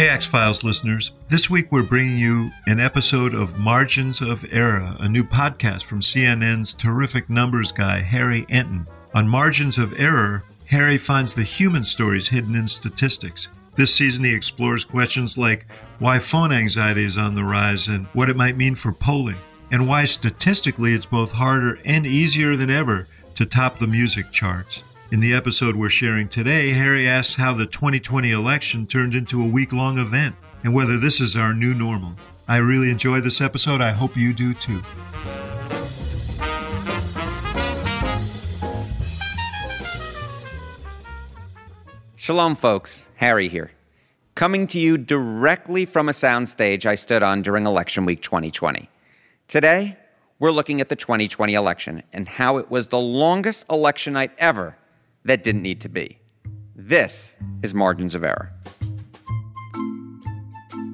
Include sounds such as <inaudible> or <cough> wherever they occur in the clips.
Hey, Axe Files listeners. This week we're bringing you an episode of Margins of Error, a new podcast from CNN's terrific numbers guy, Harry Enten. On Margins of Error, Harry finds the human stories hidden in statistics. This season, he explores questions like why phone anxiety is on the rise and what it might mean for polling, and why statistically it's both harder and easier than ever to top the music charts. In the episode we're sharing today, Harry asks how the 2020 election turned into a week long event and whether this is our new normal. I really enjoyed this episode. I hope you do too. Shalom, folks. Harry here. Coming to you directly from a soundstage I stood on during Election Week 2020. Today, we're looking at the 2020 election and how it was the longest election night ever that didn't need to be. This is Margins of Error.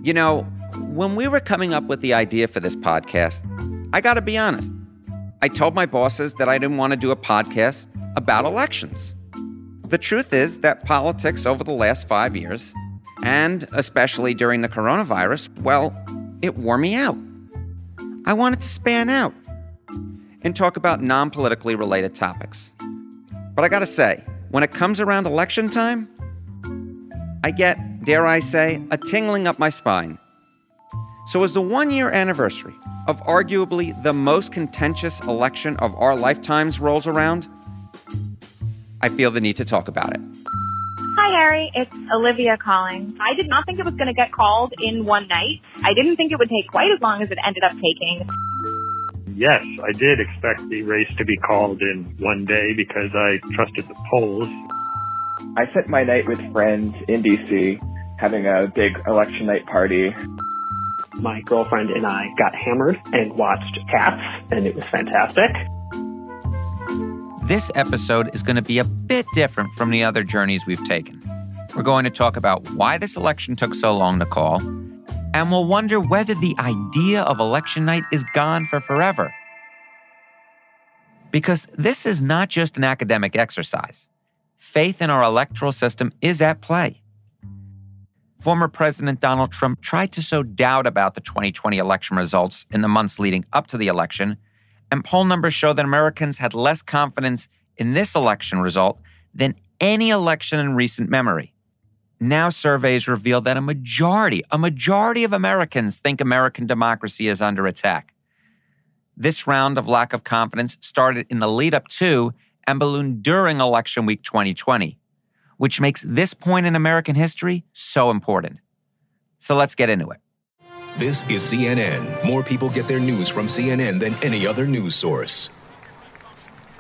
You know, when we were coming up with the idea for this podcast, I gotta be honest. I told my bosses that I didn't want to do a podcast about elections. The truth is that politics over the last five years, and especially during the coronavirus, well, it wore me out. I wanted to span out and talk about non politically related topics. But I gotta say, when it comes around election time, I get, dare I say, a tingling up my spine. So, as the one year anniversary of arguably the most contentious election of our lifetimes rolls around, I feel the need to talk about it. Hi, Harry. It's Olivia calling. I did not think it was going to get called in one night. I didn't think it would take quite as long as it ended up taking yes, I did expect the race to be called in one day because I trusted the polls. I spent my night with friends in DC having a big election night party. My girlfriend and I got hammered and watched Cats, and it was fantastic. This episode is going to be a bit different from the other journeys we've taken. We're going to talk about why this election took so long to call and will wonder whether the idea of election night is gone for forever. Because this is not just an academic exercise. Faith in our electoral system is at play. Former President Donald Trump tried to sow doubt about the 2020 election results in the months leading up to the election, and poll numbers show that Americans had less confidence in this election result than any election in recent memory. Now surveys reveal that a majority, a majority of Americans think American democracy is under attack. This round of lack of confidence started in the lead up to and ballooned during election week 2020, which makes this point in American history so important. So let's get into it. This is CNN. More people get their news from CNN than any other news source.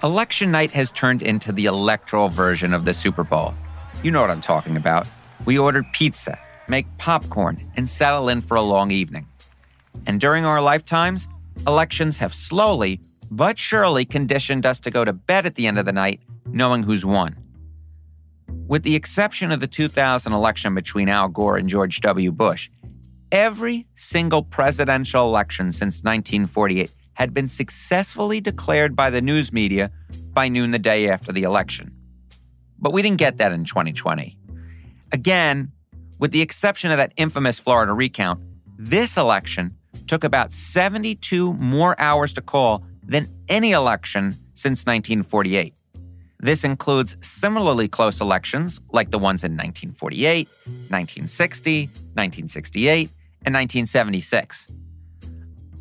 Election night has turned into the electoral version of the Super Bowl. You know what I'm talking about. We ordered pizza, make popcorn, and settle in for a long evening. And during our lifetimes, elections have slowly but surely conditioned us to go to bed at the end of the night knowing who's won. With the exception of the 2000 election between Al Gore and George W. Bush, every single presidential election since 1948 had been successfully declared by the news media by noon the day after the election. But we didn't get that in 2020. Again, with the exception of that infamous Florida recount, this election took about 72 more hours to call than any election since 1948. This includes similarly close elections like the ones in 1948, 1960, 1968, and 1976.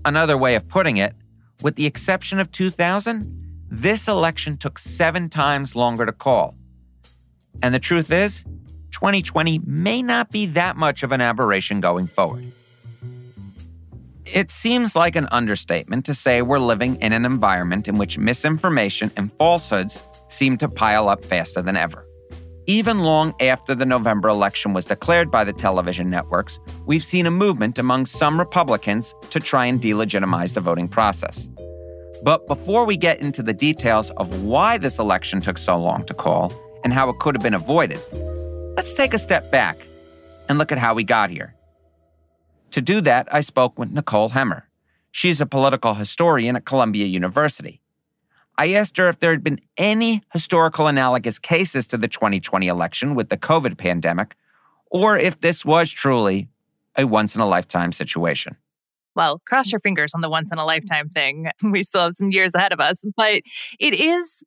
Another way of putting it, with the exception of 2000, this election took seven times longer to call. And the truth is, 2020 may not be that much of an aberration going forward. It seems like an understatement to say we're living in an environment in which misinformation and falsehoods seem to pile up faster than ever. Even long after the November election was declared by the television networks, we've seen a movement among some Republicans to try and delegitimize the voting process. But before we get into the details of why this election took so long to call and how it could have been avoided, Let's take a step back and look at how we got here. To do that, I spoke with Nicole Hemmer. She's a political historian at Columbia University. I asked her if there had been any historical analogous cases to the 2020 election with the COVID pandemic, or if this was truly a once in a lifetime situation. Well, cross your fingers on the once in a lifetime thing. <laughs> We still have some years ahead of us, but it is.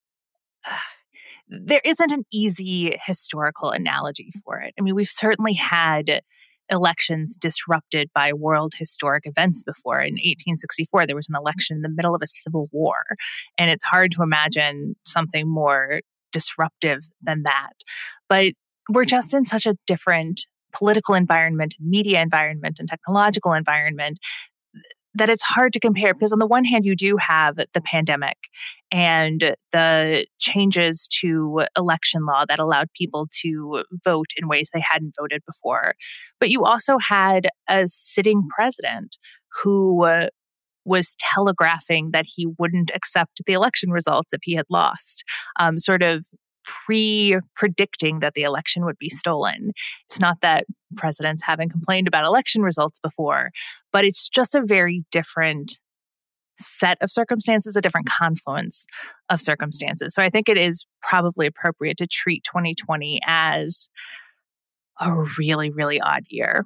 There isn't an easy historical analogy for it. I mean, we've certainly had elections disrupted by world historic events before. In 1864, there was an election in the middle of a civil war. And it's hard to imagine something more disruptive than that. But we're just in such a different political environment, media environment, and technological environment that it's hard to compare because on the one hand you do have the pandemic and the changes to election law that allowed people to vote in ways they hadn't voted before but you also had a sitting president who was telegraphing that he wouldn't accept the election results if he had lost um, sort of pre predicting that the election would be mm. stolen. It's not that presidents haven't complained about election results before, but it's just a very different set of circumstances, a different confluence of circumstances. So I think it is probably appropriate to treat 2020 as a really, really odd year.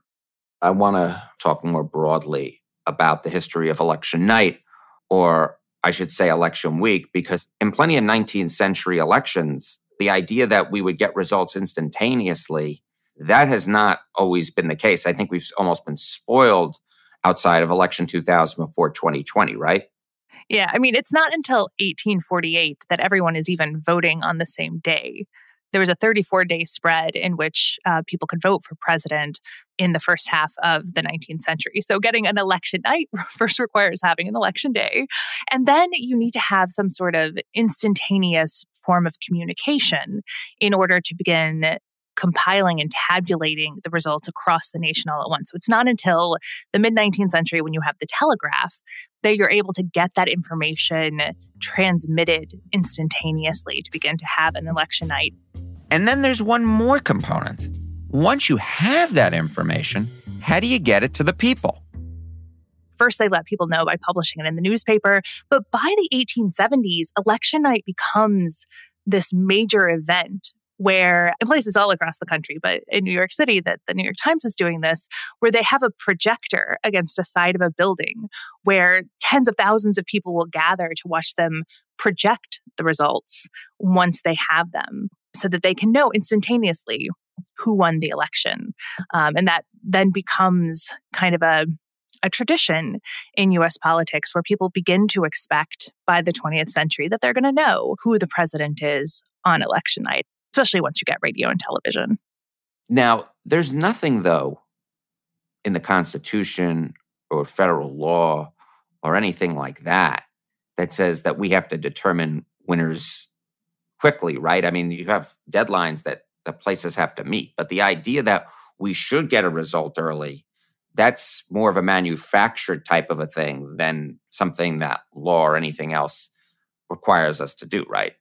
I want to talk more broadly about the history of election night, or I should say election week, because in plenty of 19th century elections, the idea that we would get results instantaneously, that has not always been the case. I think we've almost been spoiled outside of election 2004 2020, right? Yeah, I mean, it's not until 1848 that everyone is even voting on the same day. There was a 34 day spread in which uh, people could vote for president in the first half of the 19th century. So, getting an election night <laughs> first requires having an election day. And then you need to have some sort of instantaneous form of communication in order to begin compiling and tabulating the results across the nation all at once. So it's not until the mid 19th century when you have the telegraph that you're able to get that information transmitted instantaneously to begin to have an election night. And then there's one more component. Once you have that information, how do you get it to the people? First, they let people know by publishing it in the newspaper. But by the 1870s, election night becomes this major event where in places all across the country, but in New York City, that the New York Times is doing this, where they have a projector against a side of a building where tens of thousands of people will gather to watch them project the results once they have them so that they can know instantaneously who won the election. Um, and that then becomes kind of a a tradition in US politics where people begin to expect by the 20th century that they're going to know who the president is on election night, especially once you get radio and television. Now, there's nothing, though, in the Constitution or federal law or anything like that that says that we have to determine winners quickly, right? I mean, you have deadlines that the places have to meet, but the idea that we should get a result early that's more of a manufactured type of a thing than something that law or anything else requires us to do, right?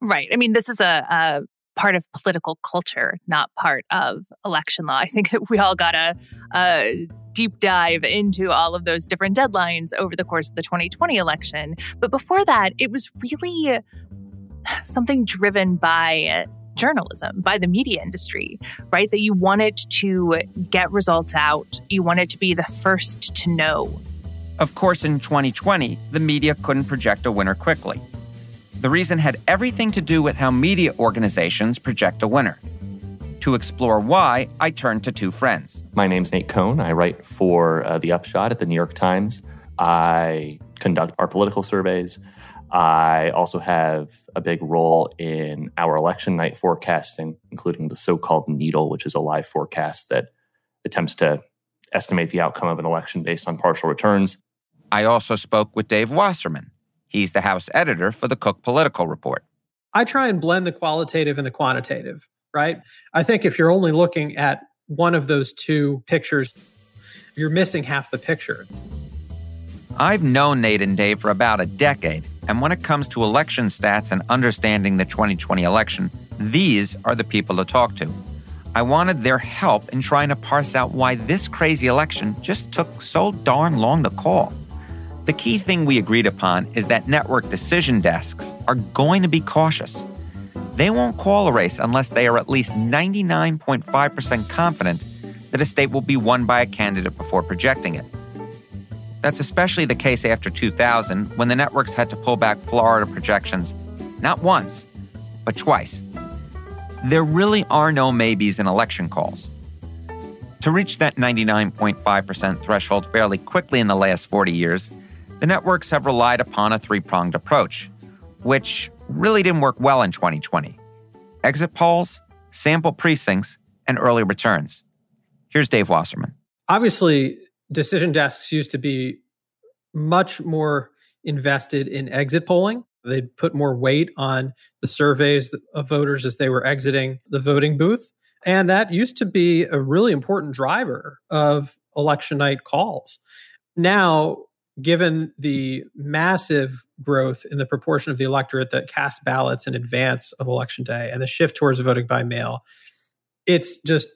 Right. I mean, this is a, a part of political culture, not part of election law. I think that <laughs> we all got a, a, uh, deep dive into all of those different deadlines over the course of the 2020 election. But before that, it was really <sighs> something driven by journalism, by the media industry, right? That you wanted to get results out, you wanted to be the first to know. Of course, in 2020, the media couldn't project a winner quickly. The reason had everything to do with how media organizations project a winner. To explore why, I turned to two friends. My name's Nate Cohn. I write for uh, The Upshot at the New York Times. I conduct our political surveys. I also have a big role in our election night forecasting, including the so called needle, which is a live forecast that attempts to estimate the outcome of an election based on partial returns. I also spoke with Dave Wasserman. He's the House editor for the Cook Political Report. I try and blend the qualitative and the quantitative, right? I think if you're only looking at one of those two pictures, you're missing half the picture. I've known Nate and Dave for about a decade, and when it comes to election stats and understanding the 2020 election, these are the people to talk to. I wanted their help in trying to parse out why this crazy election just took so darn long to call. The key thing we agreed upon is that network decision desks are going to be cautious. They won't call a race unless they are at least 99.5% confident that a state will be won by a candidate before projecting it. That's especially the case after 2000 when the networks had to pull back Florida projections not once, but twice. There really are no maybes in election calls. To reach that 99.5% threshold fairly quickly in the last 40 years, the networks have relied upon a three pronged approach, which really didn't work well in 2020 exit polls, sample precincts, and early returns. Here's Dave Wasserman. Obviously, decision desks used to be much more invested in exit polling. They'd put more weight on the surveys of voters as they were exiting the voting booth. And that used to be a really important driver of election night calls. Now, given the massive growth in the proportion of the electorate that casts ballots in advance of election day and the shift towards voting by mail, it's just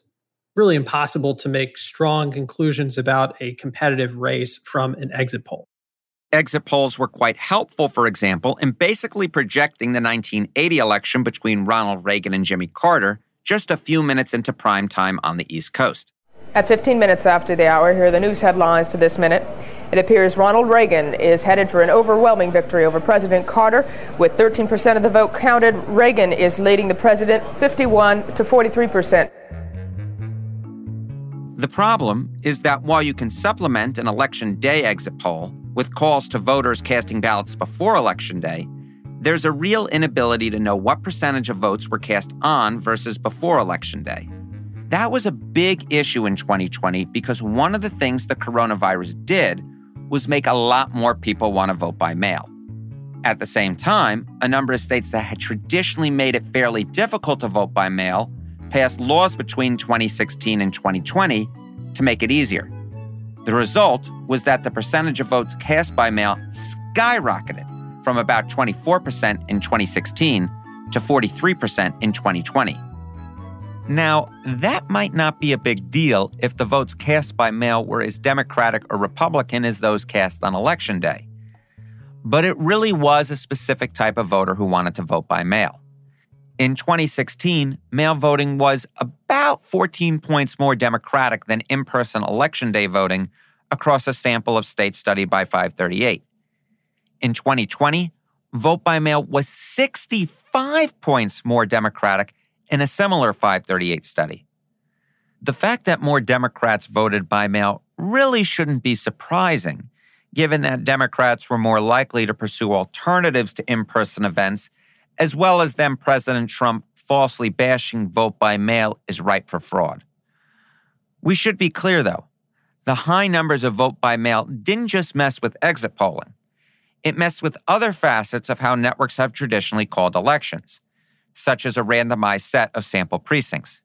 really impossible to make strong conclusions about a competitive race from an exit poll. Exit polls were quite helpful, for example, in basically projecting the 1980 election between Ronald Reagan and Jimmy Carter just a few minutes into prime time on the East Coast. At 15 minutes after the hour, here are the news headlines to this minute. It appears Ronald Reagan is headed for an overwhelming victory over President Carter. With 13% of the vote counted, Reagan is leading the president 51 to 43 percent. The problem is that while you can supplement an election day exit poll with calls to voters casting ballots before election day, there's a real inability to know what percentage of votes were cast on versus before election day. That was a big issue in 2020 because one of the things the coronavirus did was make a lot more people want to vote by mail. At the same time, a number of states that had traditionally made it fairly difficult to vote by mail passed laws between 2016 and 2020 to make it easier. The result was that the percentage of votes cast by mail skyrocketed from about 24% in 2016 to 43% in 2020. Now, that might not be a big deal if the votes cast by mail were as Democratic or Republican as those cast on election day. But it really was a specific type of voter who wanted to vote by mail. In 2016, mail voting was about 14 points more Democratic than in person election day voting across a sample of states studied by 538. In 2020, vote by mail was 65 points more Democratic in a similar 538 study. The fact that more Democrats voted by mail really shouldn't be surprising, given that Democrats were more likely to pursue alternatives to in person events, as well as then President Trump falsely bashing vote by mail is ripe for fraud. We should be clear, though. The high numbers of vote by mail didn't just mess with exit polling. It messed with other facets of how networks have traditionally called elections, such as a randomized set of sample precincts.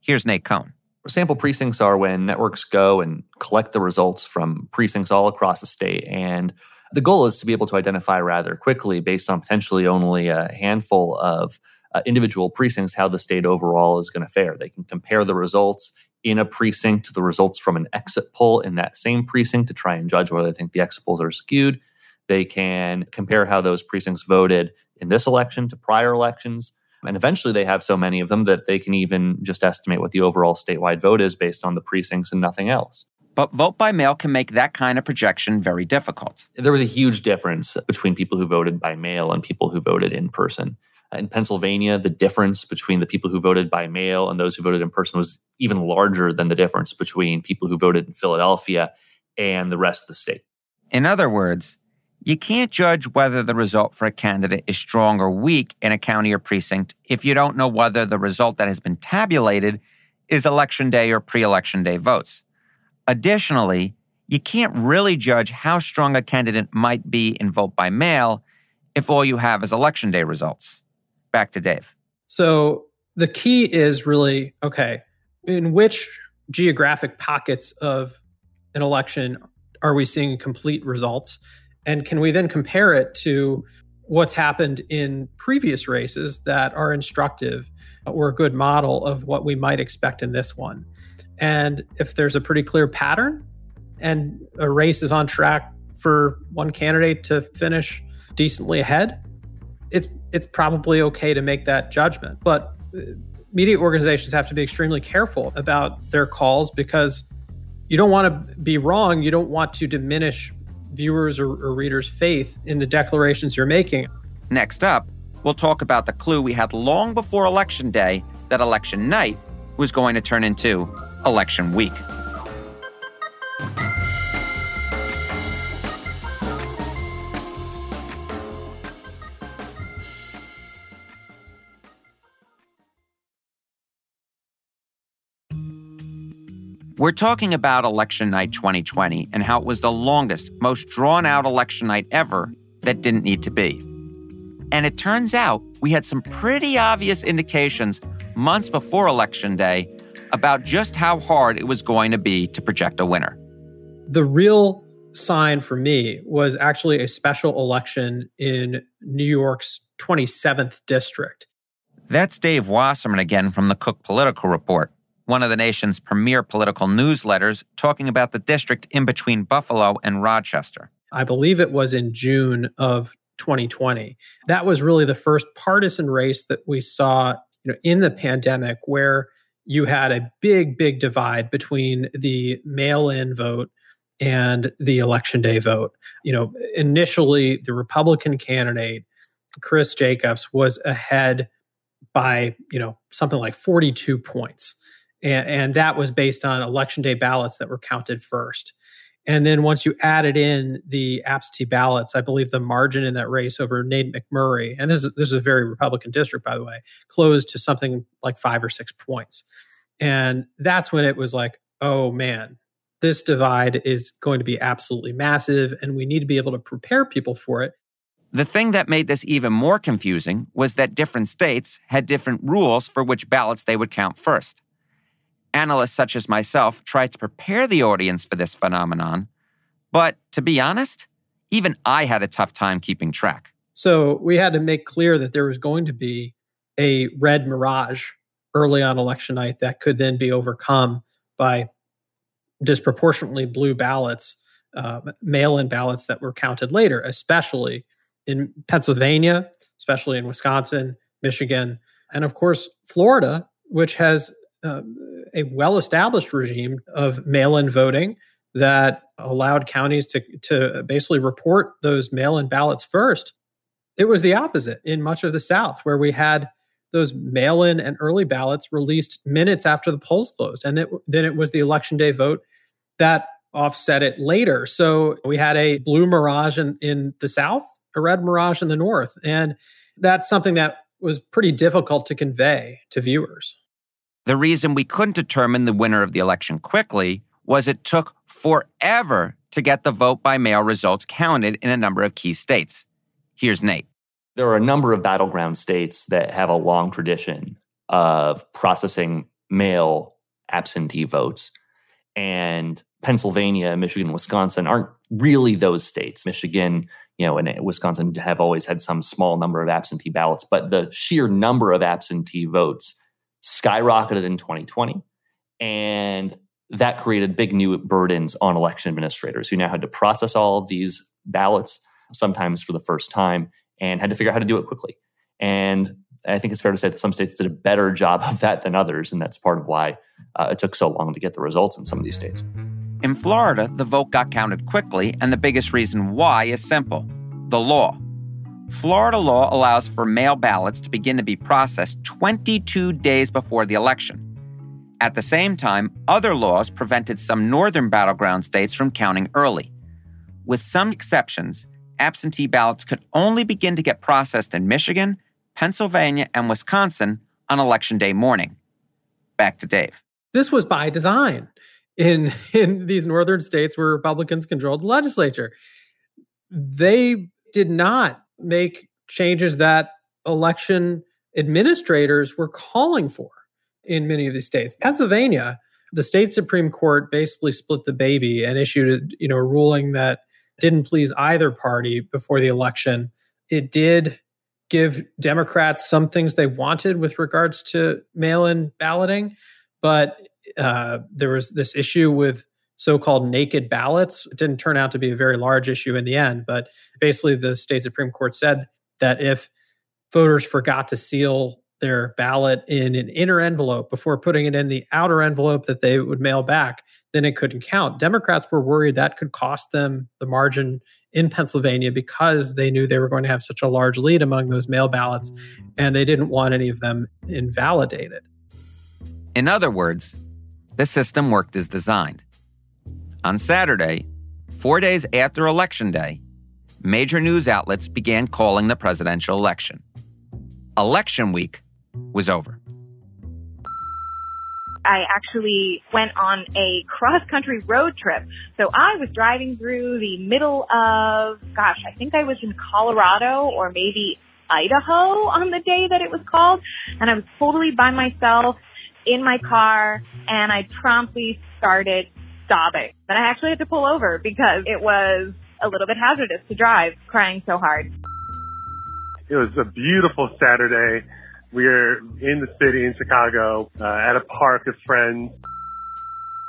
Here's Nate Cohn. Sample precincts are when networks go and collect the results from precincts all across the state. And the goal is to be able to identify rather quickly, based on potentially only a handful of uh, individual precincts, how the state overall is going to fare. They can compare the results in a precinct to the results from an exit poll in that same precinct to try and judge whether they think the exit polls are skewed. They can compare how those precincts voted in this election to prior elections. And eventually they have so many of them that they can even just estimate what the overall statewide vote is based on the precincts and nothing else. But vote by mail can make that kind of projection very difficult. There was a huge difference between people who voted by mail and people who voted in person. Uh, in Pennsylvania, the difference between the people who voted by mail and those who voted in person was even larger than the difference between people who voted in Philadelphia and the rest of the state. In other words, you can't judge whether the result for a candidate is strong or weak in a county or precinct if you don't know whether the result that has been tabulated is election day or pre election day votes. Additionally, you can't really judge how strong a candidate might be in vote by mail if all you have is election day results. Back to Dave. So the key is really okay, in which geographic pockets of an election are we seeing complete results? And can we then compare it to what's happened in previous races that are instructive or a good model of what we might expect in this one? And if there's a pretty clear pattern and a race is on track for one candidate to finish decently ahead, it's it's probably okay to make that judgment. But uh, media organizations have to be extremely careful about their calls because you don't want to be wrong. You don't want to diminish viewers or, or readers' faith in the declarations you're making. Next up, we'll talk about the clue we had long before Election Day that election night was going to turn into election week. We're talking about election night 2020 and how it was the longest, most drawn out election night ever that didn't need to be. And it turns out we had some pretty obvious indications months before election day about just how hard it was going to be to project a winner. The real sign for me was actually a special election in New York's 27th district. That's Dave Wasserman again from the Cook Political Report one of the nation's premier political newsletters, talking about the district in between Buffalo and Rochester. I believe it was in June of 2020. That was really the first partisan race that we saw you know, in the pandemic where you had a big, big divide between the mail in vote and the election day vote. You know, initially, the Republican candidate, Chris Jacobs, was ahead by, you know, something like 42 points and, and that was based on election day ballots that were counted first. And then once you added in the absentee ballots, I believe the margin in that race over Nate McMurray, and this is this is a very Republican district, by the way, closed to something like five or six points. And that's when it was like, oh man, this divide is going to be absolutely massive, and we need to be able to prepare people for it. The thing that made this even more confusing was that different states had different rules for which ballots they would count first. Analysts such as myself try to prepare the audience for this phenomenon, but to be honest, even I had a tough time keeping track. So we had to make clear that there was going to be a red mirage early on election night that could then be overcome by disproportionately blue ballots, uh, mail in ballots that were counted later, especially in Pennsylvania, especially in Wisconsin, Michigan, and of course, Florida, which has uh, a well established regime of mail in voting that allowed counties to, to basically report those mail in ballots first. It was the opposite in much of the South, where we had those mail in and early ballots released minutes after the polls closed. And it, then it was the election day vote that offset it later. So we had a blue mirage in, in the South, a red mirage in the North. And that's something that was pretty difficult to convey to viewers. The reason we couldn't determine the winner of the election quickly was it took forever to get the vote by mail results counted in a number of key states. Here's Nate. There are a number of battleground states that have a long tradition of processing mail absentee votes. And Pennsylvania, Michigan, Wisconsin aren't really those states. Michigan, you know, and Wisconsin have always had some small number of absentee ballots, but the sheer number of absentee votes skyrocketed in 2020. And that created big new burdens on election administrators who now had to process all of these ballots, sometimes for the first time, and had to figure out how to do it quickly. And I think it's fair to say that some states did a better job of that than others. And that's part of why uh, it took so long to get the results in some of these states. In Florida, the vote got counted quickly, and the biggest reason why is simple the law. Florida law allows for mail ballots to begin to be processed 22 days before the election. At the same time, other laws prevented some northern battleground states from counting early. With some exceptions, absentee ballots could only begin to get processed in Michigan, Pennsylvania, and Wisconsin on election day morning. Back to Dave. This was by design in, <laughs> in these northern states where Republicans controlled the legislature. They did not make changes that election administrators were calling for in many of these states. Pennsylvania, the state supreme court basically split the baby and issued a, you know a ruling that didn't please either party before the election. It did give Democrats some things they wanted with regards to mail-in balloting, but uh, there was this issue with so-called naked ballots. It didn't turn out to be a very large issue in the end, but basically the state supreme court said that if voters forgot to seal their ballot in an inner envelope before putting it in the outer envelope that they would mail back, then it couldn't count. Democrats were worried that could cost them the margin in Pennsylvania because they knew they were going to have such a large lead among those mail ballots, and they didn't want any of them invalidated. In other words, the system worked as designed. On Saturday, four days after Election Day, major news outlets began calling the presidential election. Election week was over. I actually went on a cross country road trip. So I was driving through the middle of, gosh, I think I was in Colorado or maybe Idaho on the day that it was called. And I was totally by myself in my car and I promptly started sobbing. Then I actually had to pull over because it was a little bit hazardous to drive crying so hard. It was a beautiful Saturday. We are in the city in Chicago uh, at a park with friends.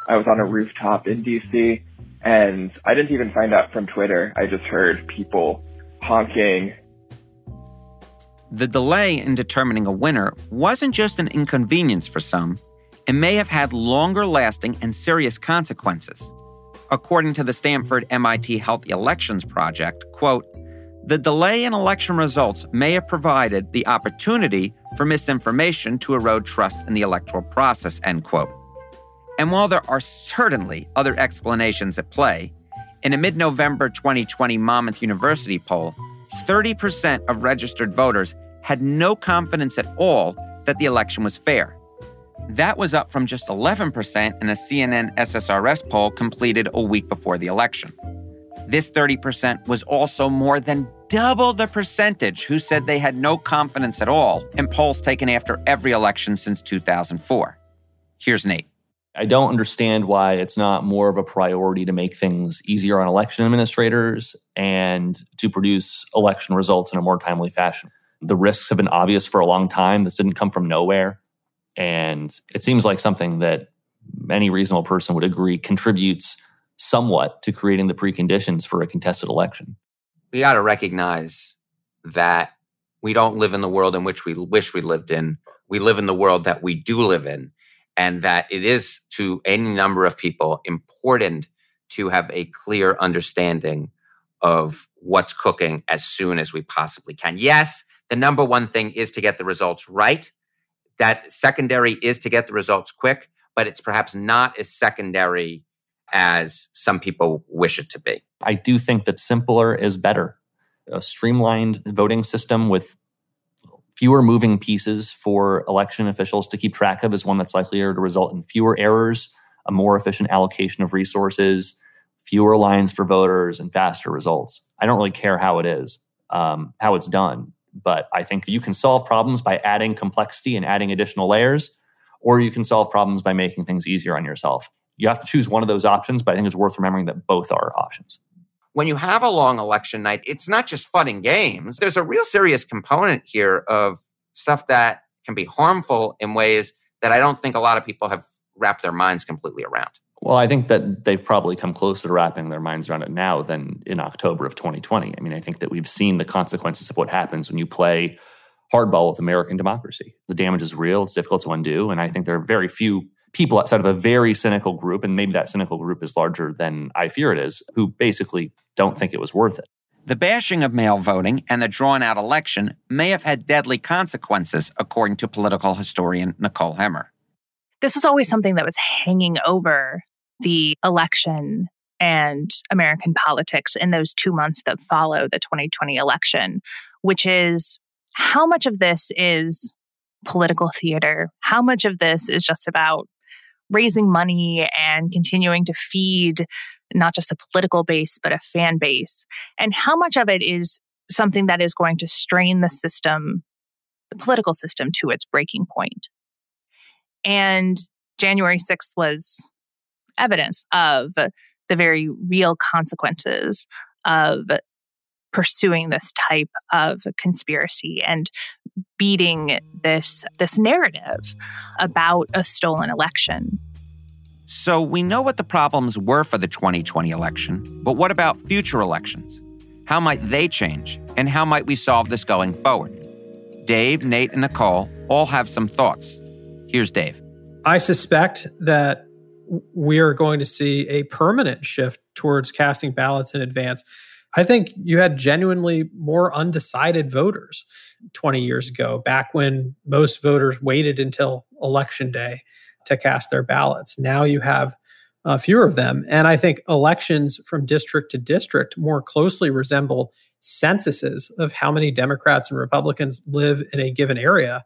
I was on a rooftop in DC and I didn't even find out from Twitter. I just heard people honking. The delay in determining a winner wasn't just an inconvenience for some, it may have had longer lasting and serious consequences. According to the Stanford MIT Healthy Elections Project, quote, the delay in election results may have provided the opportunity for misinformation to erode trust in the electoral process, end quote. And while there are certainly other explanations at play, in a mid November 2020 Monmouth University poll, 30% of registered voters had no confidence at all that the election was fair. That was up from just 11% in a CNN SSRS poll completed a week before the election. This 30% was also more than double the percentage who said they had no confidence at all in polls taken after every election since 2004. Here's Nate. I don't understand why it's not more of a priority to make things easier on election administrators and to produce election results in a more timely fashion. The risks have been obvious for a long time. This didn't come from nowhere. And it seems like something that any reasonable person would agree contributes somewhat to creating the preconditions for a contested election. We got to recognize that we don't live in the world in which we wish we lived in. We live in the world that we do live in, and that it is to any number of people important to have a clear understanding of what's cooking as soon as we possibly can. Yes, the number one thing is to get the results right. That secondary is to get the results quick, but it's perhaps not as secondary as some people wish it to be. I do think that simpler is better. A streamlined voting system with fewer moving pieces for election officials to keep track of is one that's likelier to result in fewer errors, a more efficient allocation of resources, fewer lines for voters, and faster results. I don't really care how it is, um, how it's done, but I think you can solve problems by adding complexity and adding additional layers, or you can solve problems by making things easier on yourself. You have to choose one of those options, but I think it's worth remembering that both are options. When you have a long election night, it's not just fun and games. There's a real serious component here of stuff that can be harmful in ways that I don't think a lot of people have wrapped their minds completely around. Well, I think that they've probably come closer to wrapping their minds around it now than in October of 2020. I mean, I think that we've seen the consequences of what happens when you play hardball with American democracy. The damage is real, it's difficult to undo. And I think there are very few people outside of a very cynical group, and maybe that cynical group is larger than I fear it is, who basically don't think it was worth it. The bashing of mail voting and the drawn out election may have had deadly consequences, according to political historian Nicole Hemmer. This was always something that was hanging over the election and American politics in those two months that follow the 2020 election, which is how much of this is political theater? How much of this is just about raising money and continuing to feed not just a political base, but a fan base? And how much of it is something that is going to strain the system, the political system, to its breaking point? And January 6th was evidence of the very real consequences of pursuing this type of conspiracy and beating this this narrative about a stolen election. So we know what the problems were for the 2020 election, but what about future elections? How might they change and how might we solve this going forward? Dave, Nate, and Nicole all have some thoughts. Here's Dave. I suspect that we are going to see a permanent shift towards casting ballots in advance. I think you had genuinely more undecided voters 20 years ago, back when most voters waited until election day to cast their ballots. Now you have uh, fewer of them. And I think elections from district to district more closely resemble censuses of how many Democrats and Republicans live in a given area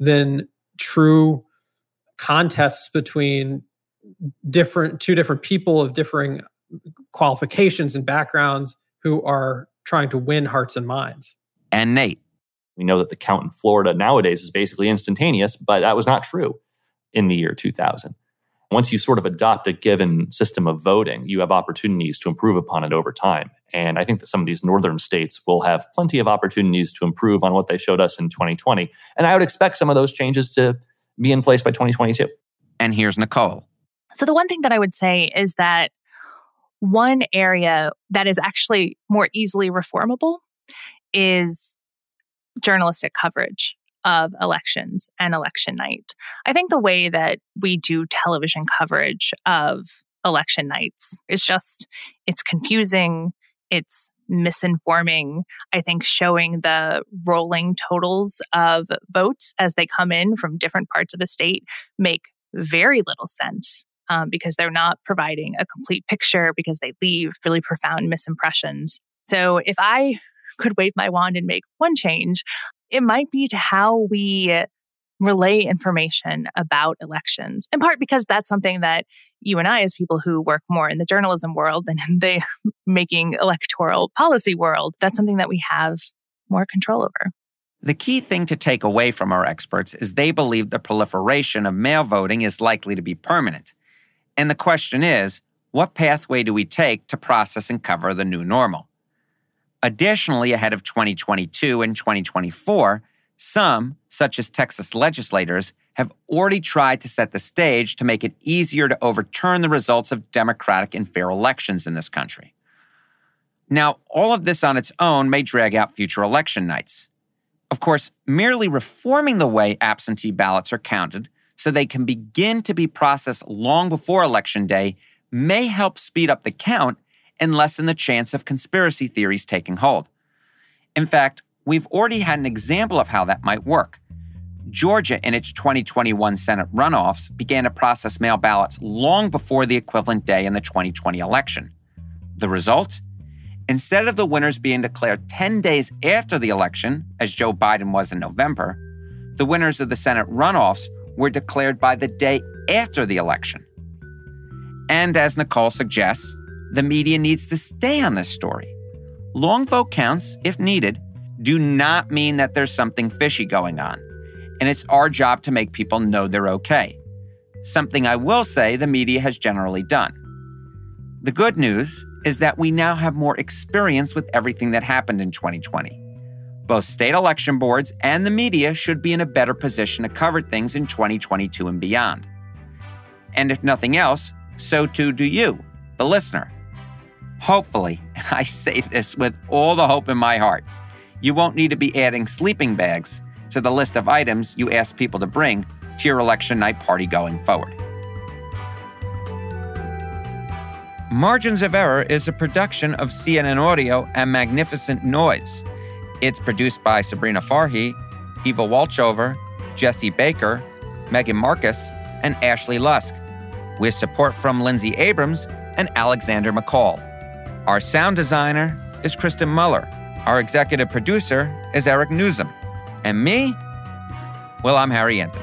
than true contests between different two different people of differing qualifications and backgrounds who are trying to win hearts and minds. And Nate. We know that the count in Florida nowadays is basically instantaneous, but that was not true in the year 2000. Once you sort of adopt a given system of voting, you have opportunities to improve upon it over time. And I think that some of these northern states will have plenty of opportunities to improve on what they showed us in 2020. And I would expect some of those changes to be in place by 2022. And here's Nicole. So, the one thing that I would say is that one area that is actually more easily reformable is journalistic coverage of elections and election night. I think the way that we do television coverage of election nights is just it's confusing, it's misinforming. I think showing the rolling totals of votes as they come in from different parts of the state make very little sense um, because they're not providing a complete picture because they leave really profound misimpressions. So if I could wave my wand and make one change, it might be to how we relay information about elections, in part because that's something that you and I, as people who work more in the journalism world than in the <laughs> making electoral policy world, that's something that we have more control over. The key thing to take away from our experts is they believe the proliferation of mail voting is likely to be permanent. And the question is what pathway do we take to process and cover the new normal? Additionally, ahead of 2022 and 2024, some, such as Texas legislators, have already tried to set the stage to make it easier to overturn the results of democratic and fair elections in this country. Now, all of this on its own may drag out future election nights. Of course, merely reforming the way absentee ballots are counted so they can begin to be processed long before Election Day may help speed up the count and lessen the chance of conspiracy theories taking hold. In fact, we've already had an example of how that might work. Georgia, in its 2021 Senate runoffs, began to process mail ballots long before the equivalent day in the 2020 election. The result? Instead of the winners being declared 10 days after the election, as Joe Biden was in November, the winners of the Senate runoffs were declared by the day after the election. And as Nicole suggests, the media needs to stay on this story. Long vote counts, if needed, do not mean that there's something fishy going on. And it's our job to make people know they're okay. Something I will say the media has generally done. The good news is that we now have more experience with everything that happened in 2020. Both state election boards and the media should be in a better position to cover things in 2022 and beyond. And if nothing else, so too do you, the listener. Hopefully, <laughs> and I say this with all the hope in my heart, you won't need to be adding sleeping bags to the list of items you ask people to bring to your election night party going forward. Margins of Error is a production of CNN Audio and Magnificent Noise. It's produced by Sabrina Farhi, Eva Walchover, Jesse Baker, Megan Marcus, and Ashley Lusk, with support from Lindsay Abrams and Alexander McCall. Our sound designer is Kristen Muller. Our executive producer is Eric Nuzum. And me? Well, I'm Harry Enten.